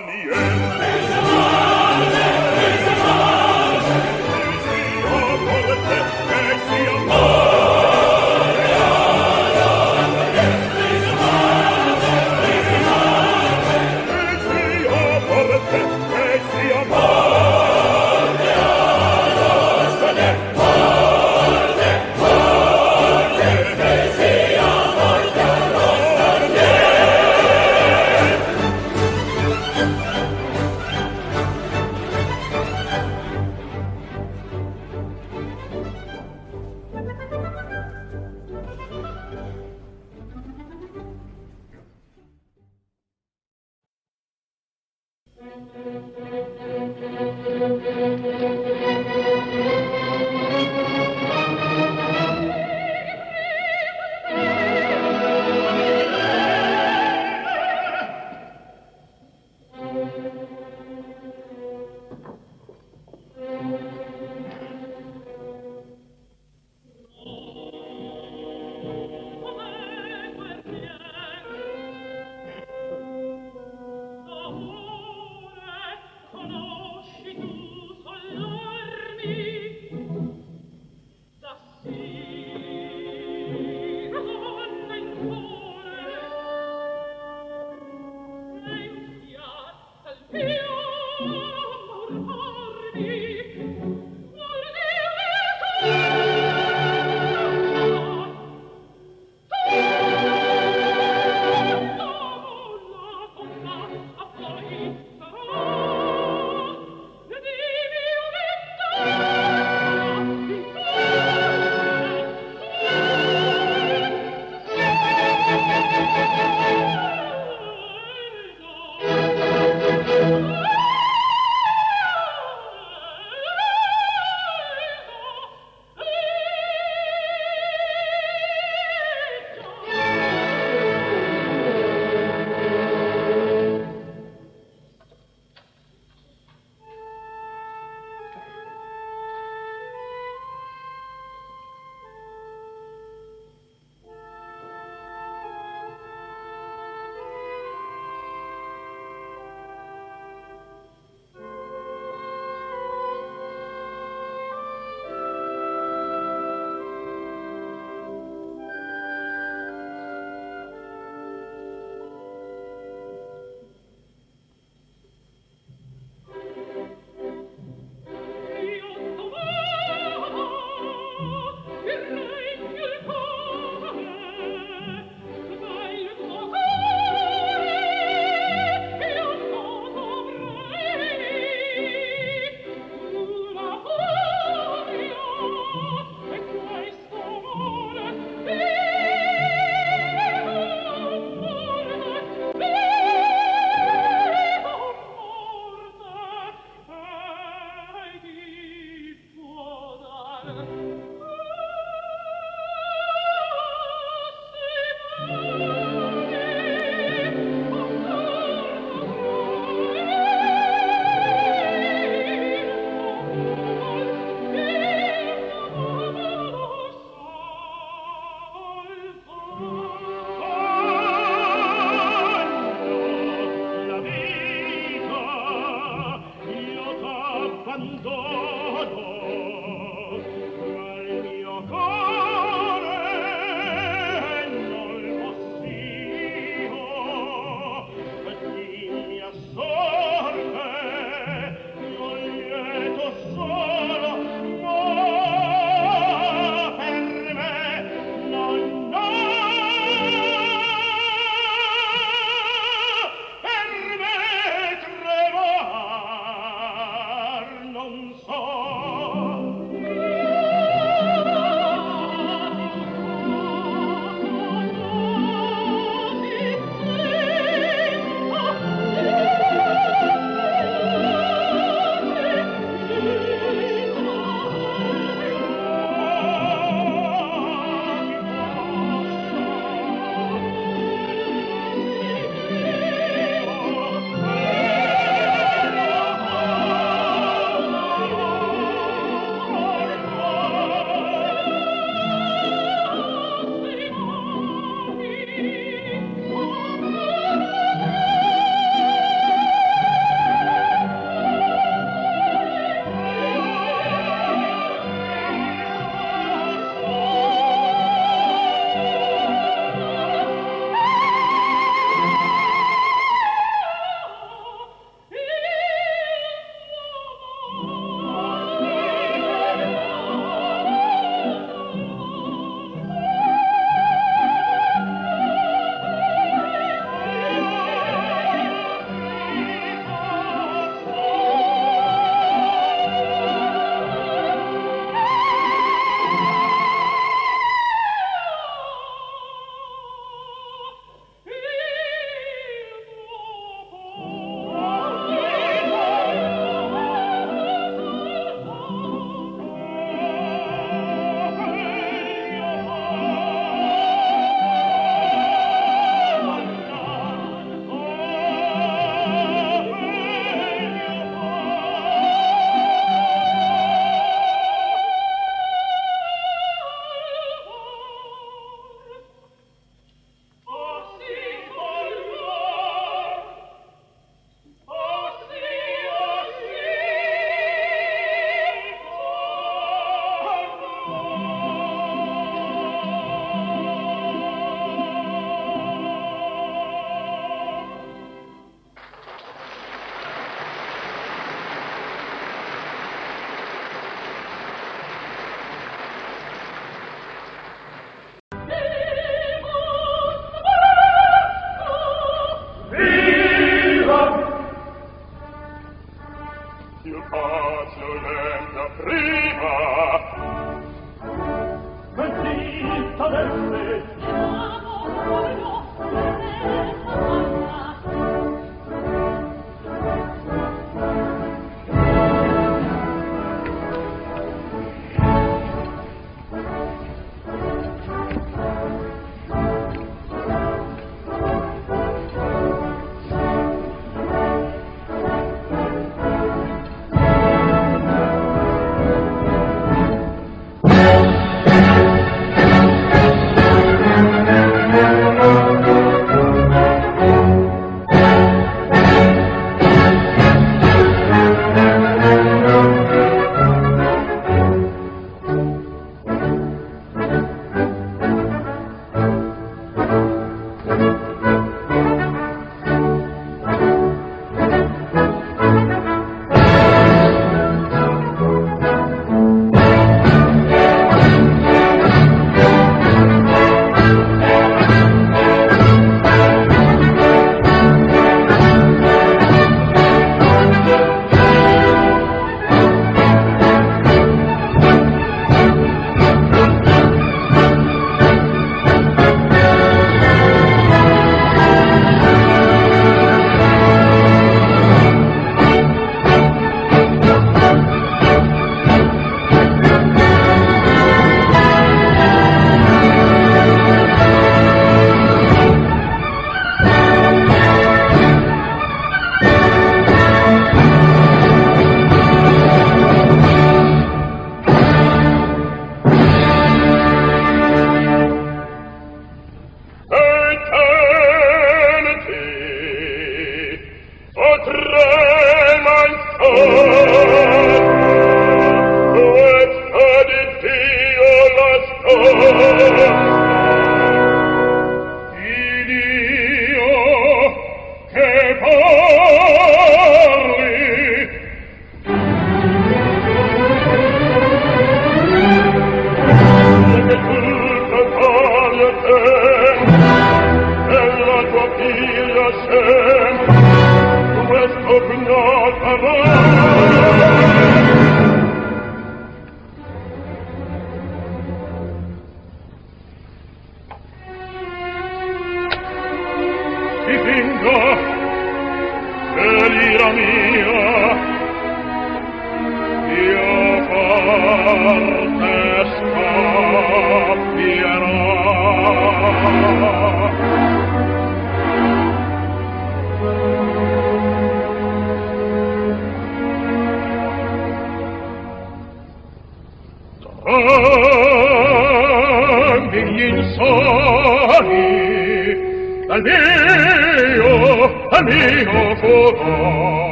Daniel.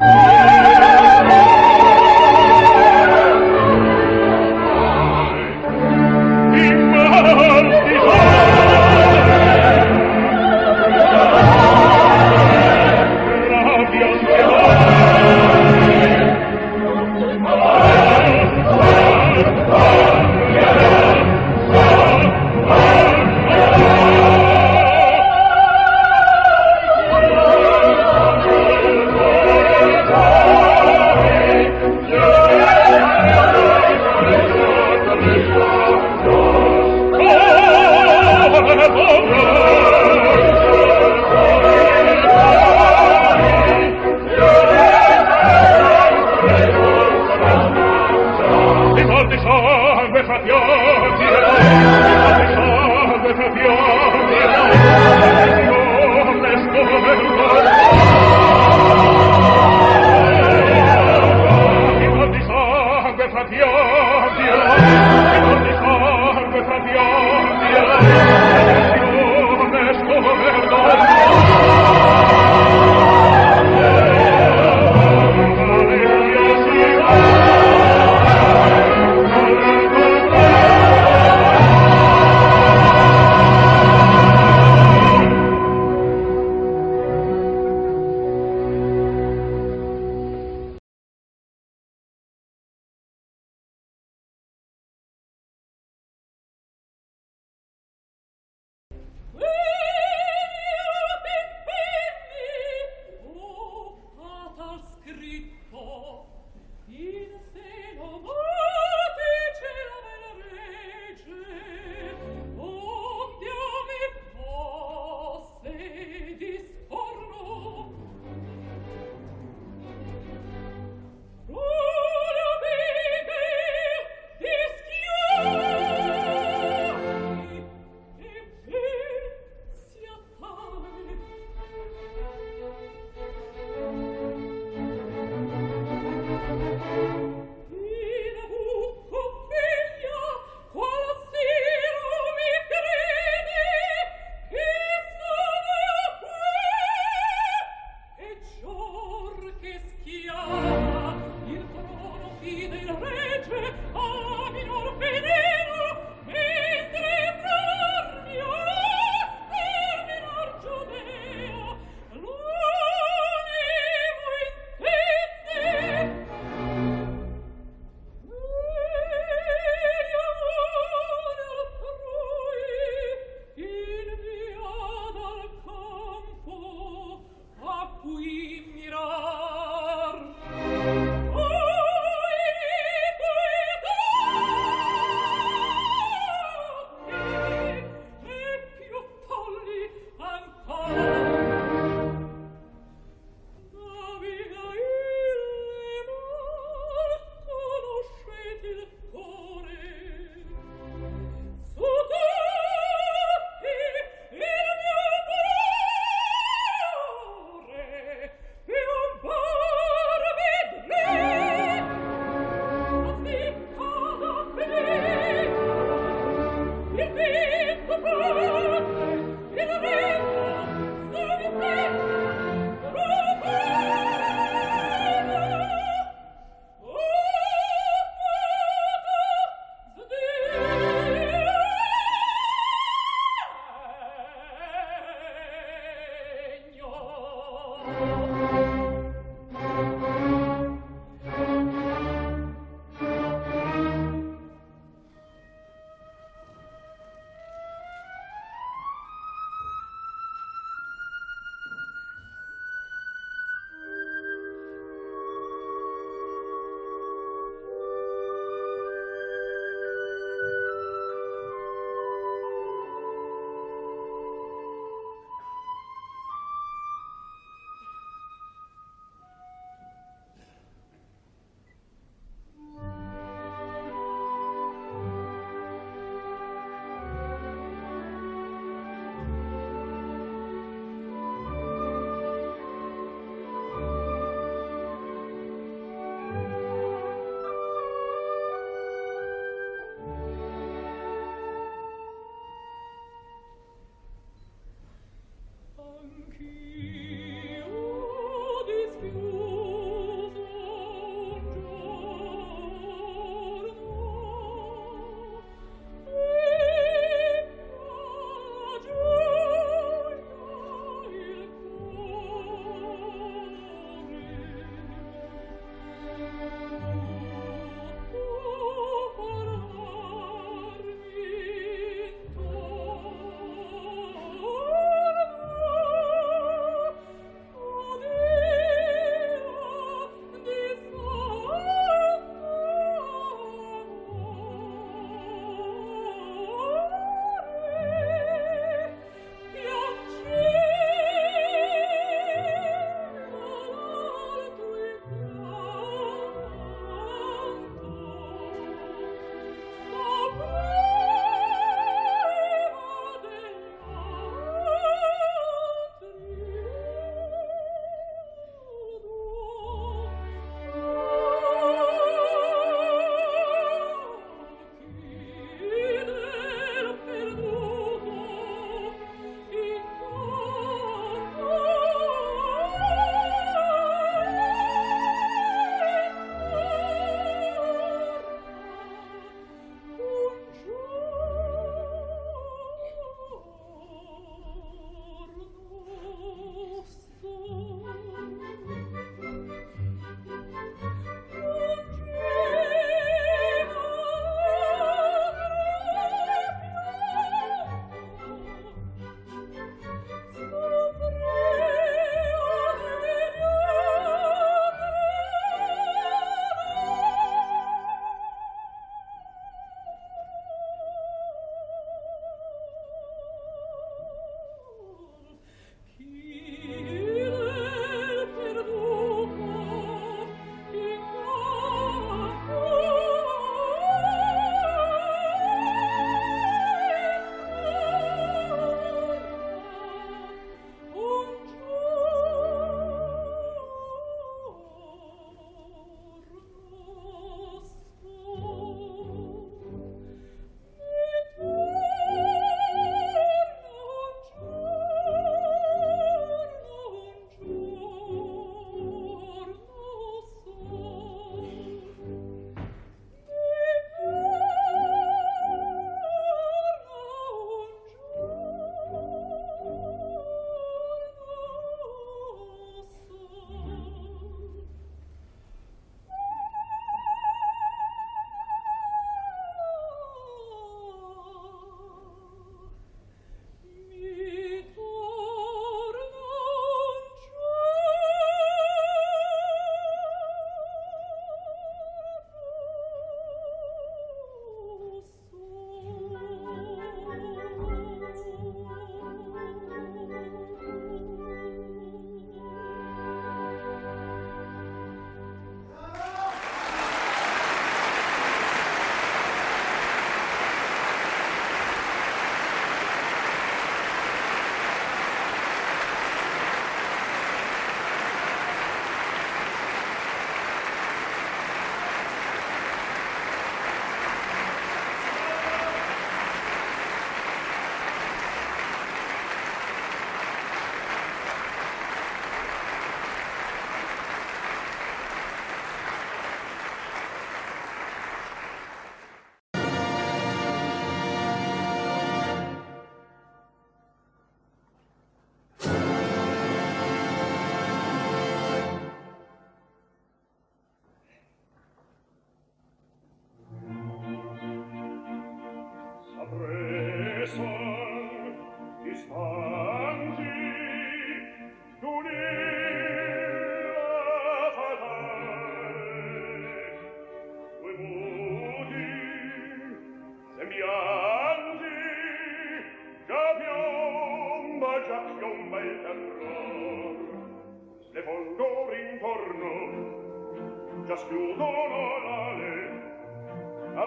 Thank.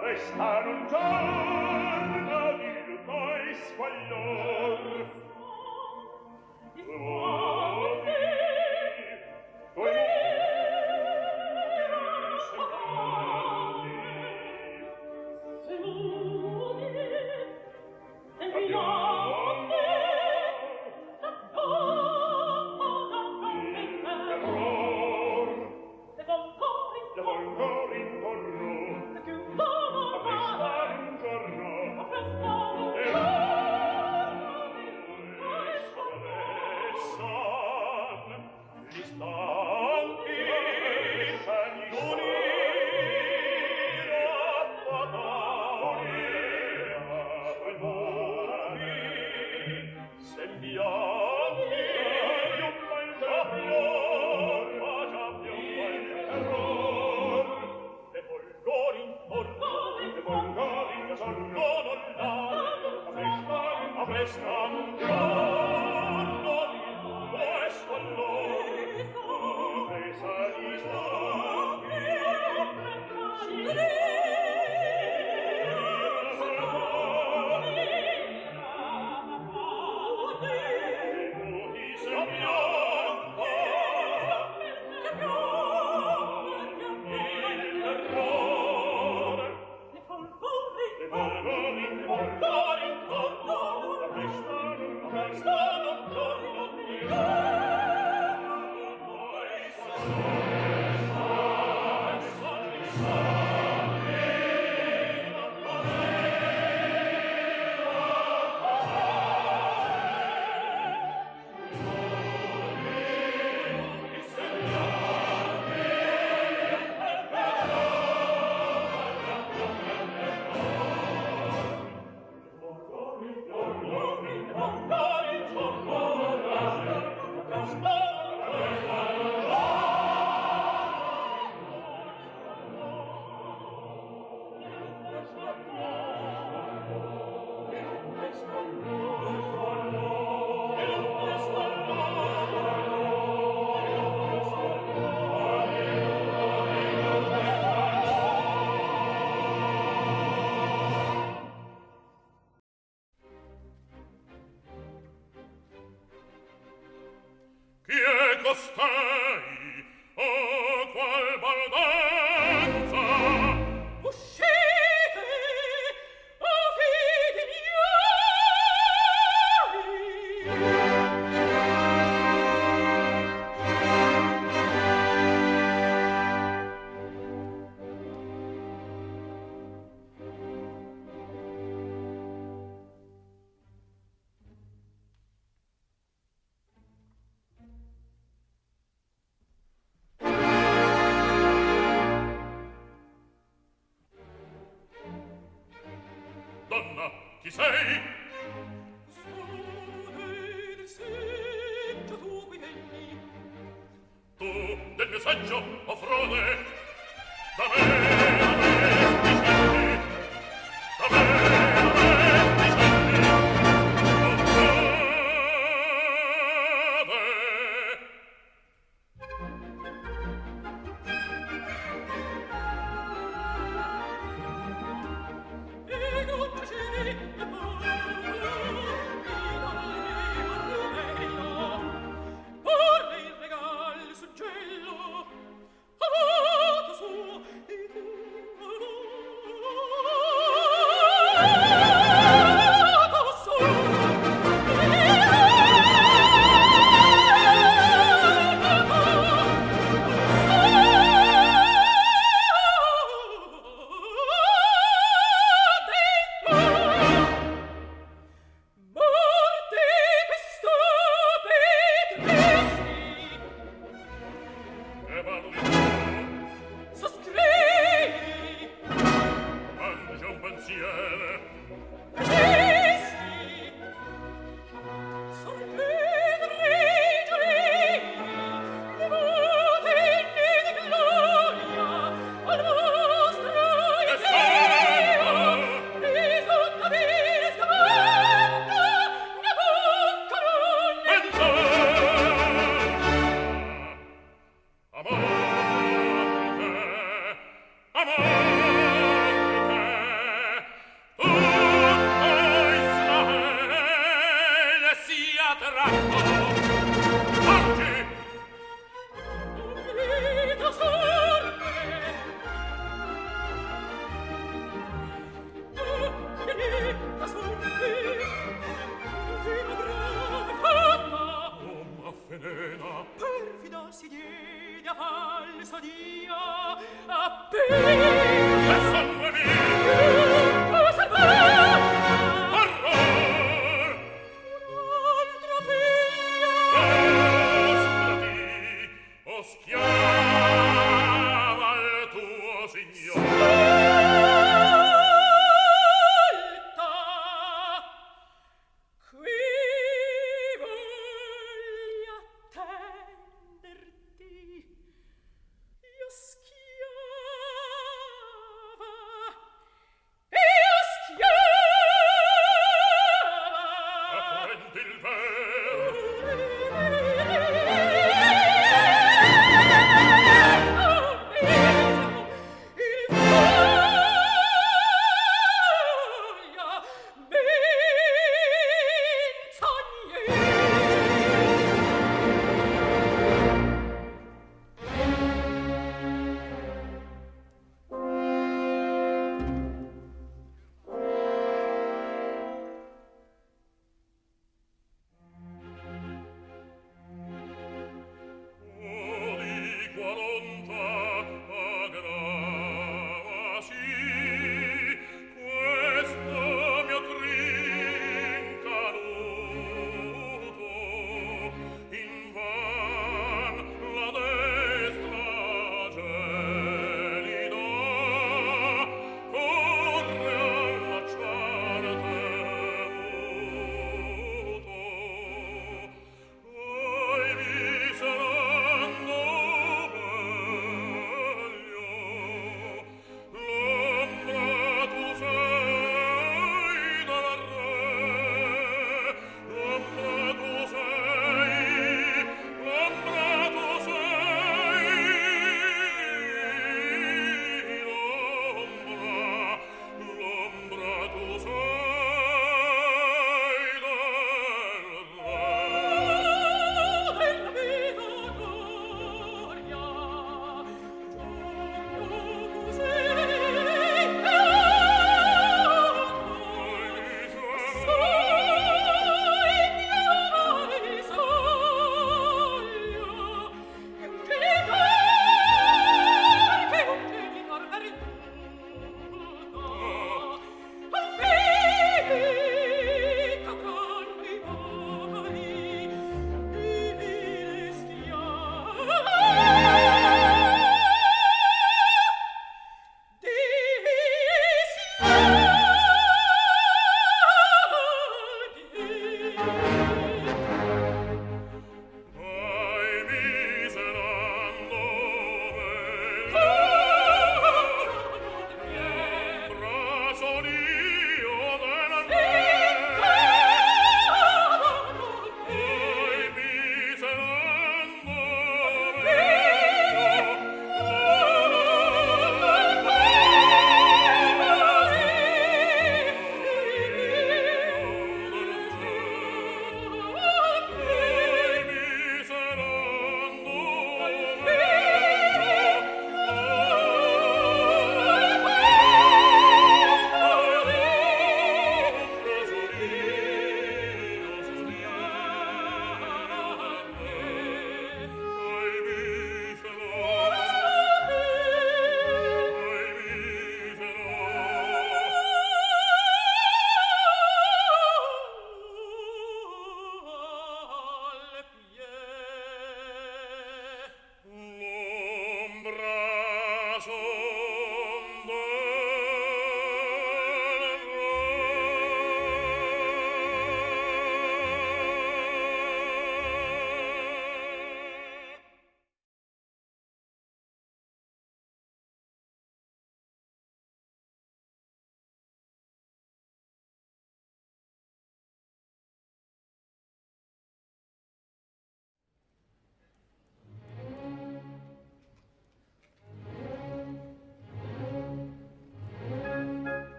restare un giorno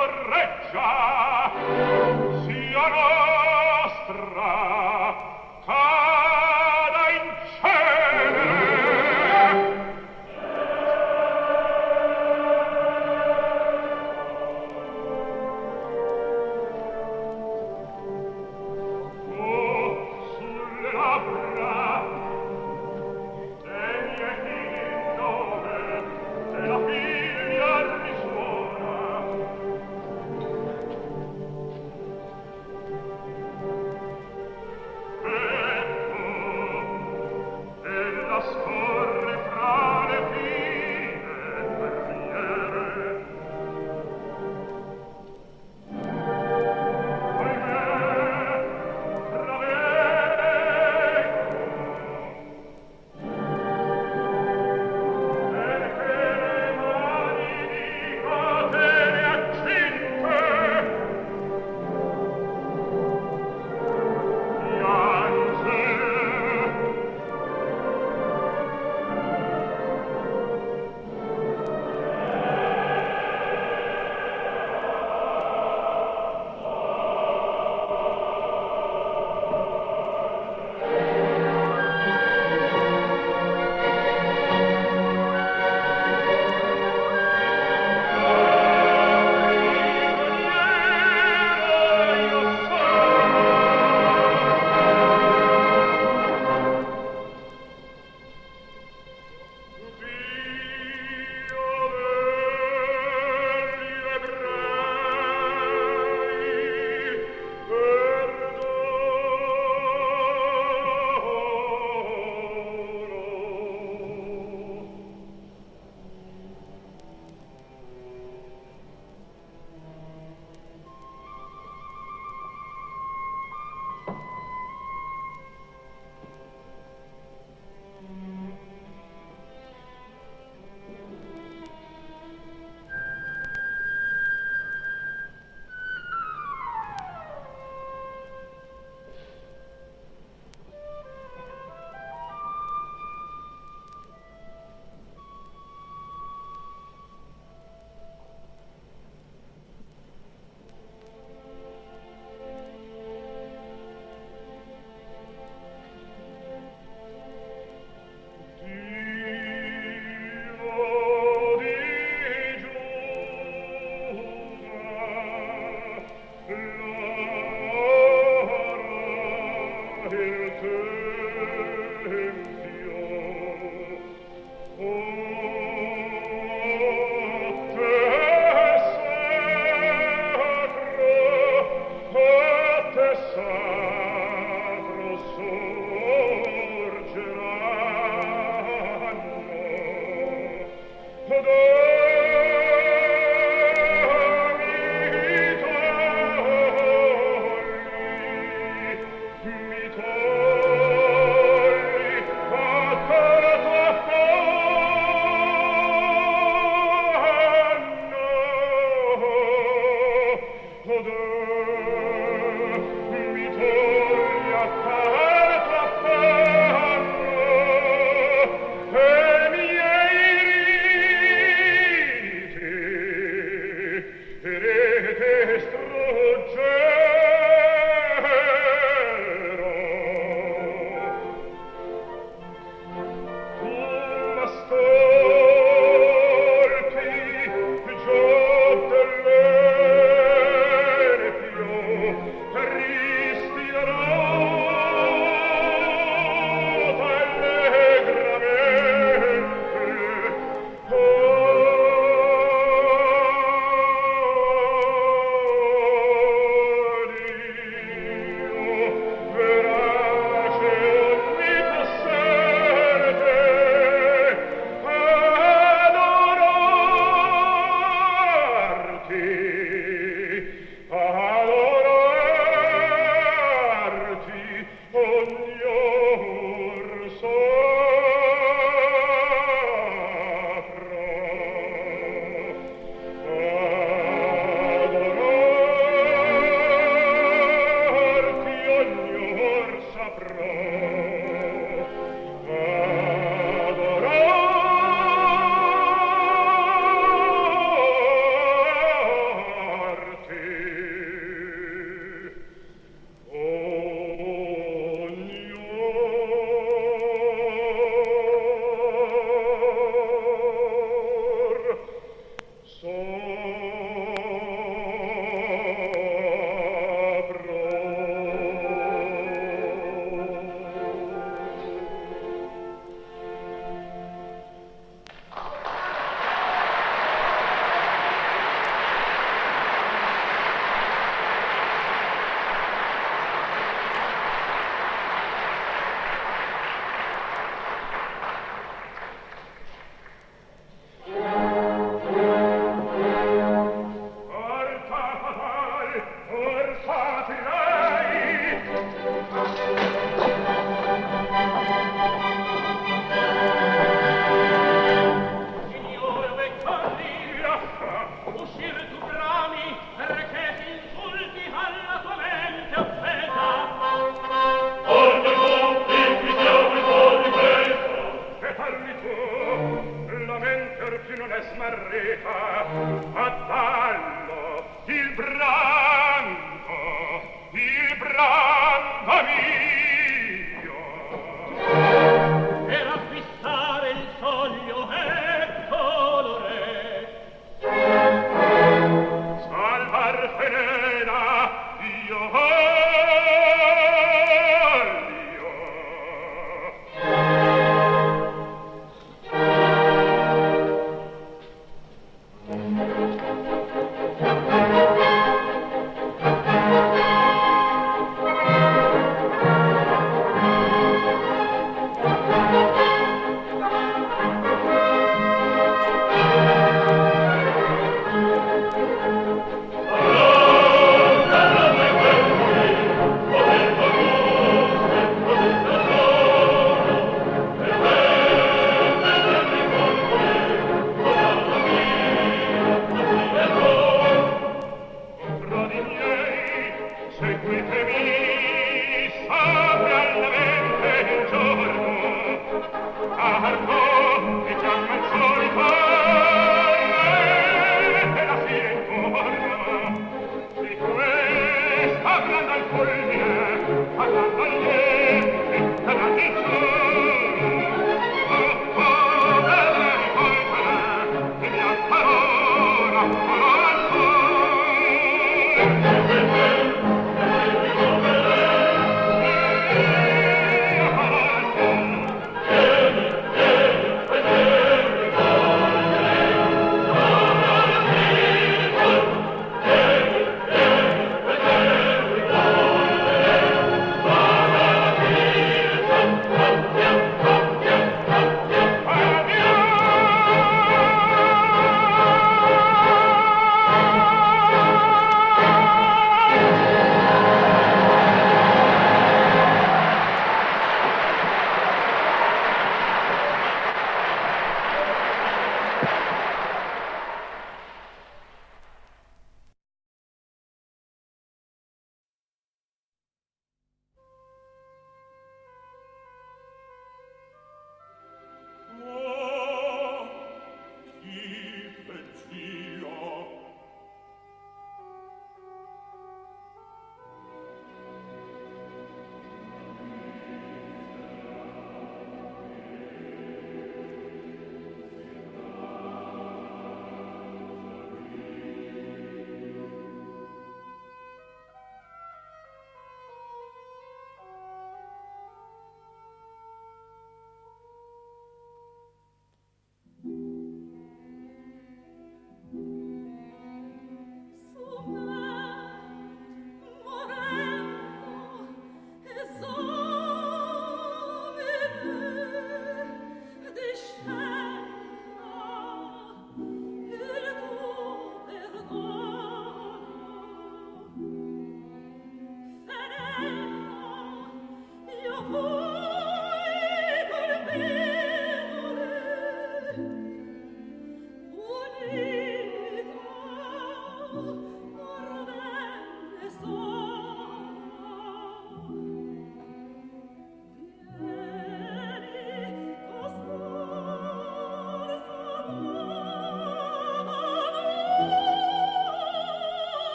correggia siano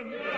Yeah.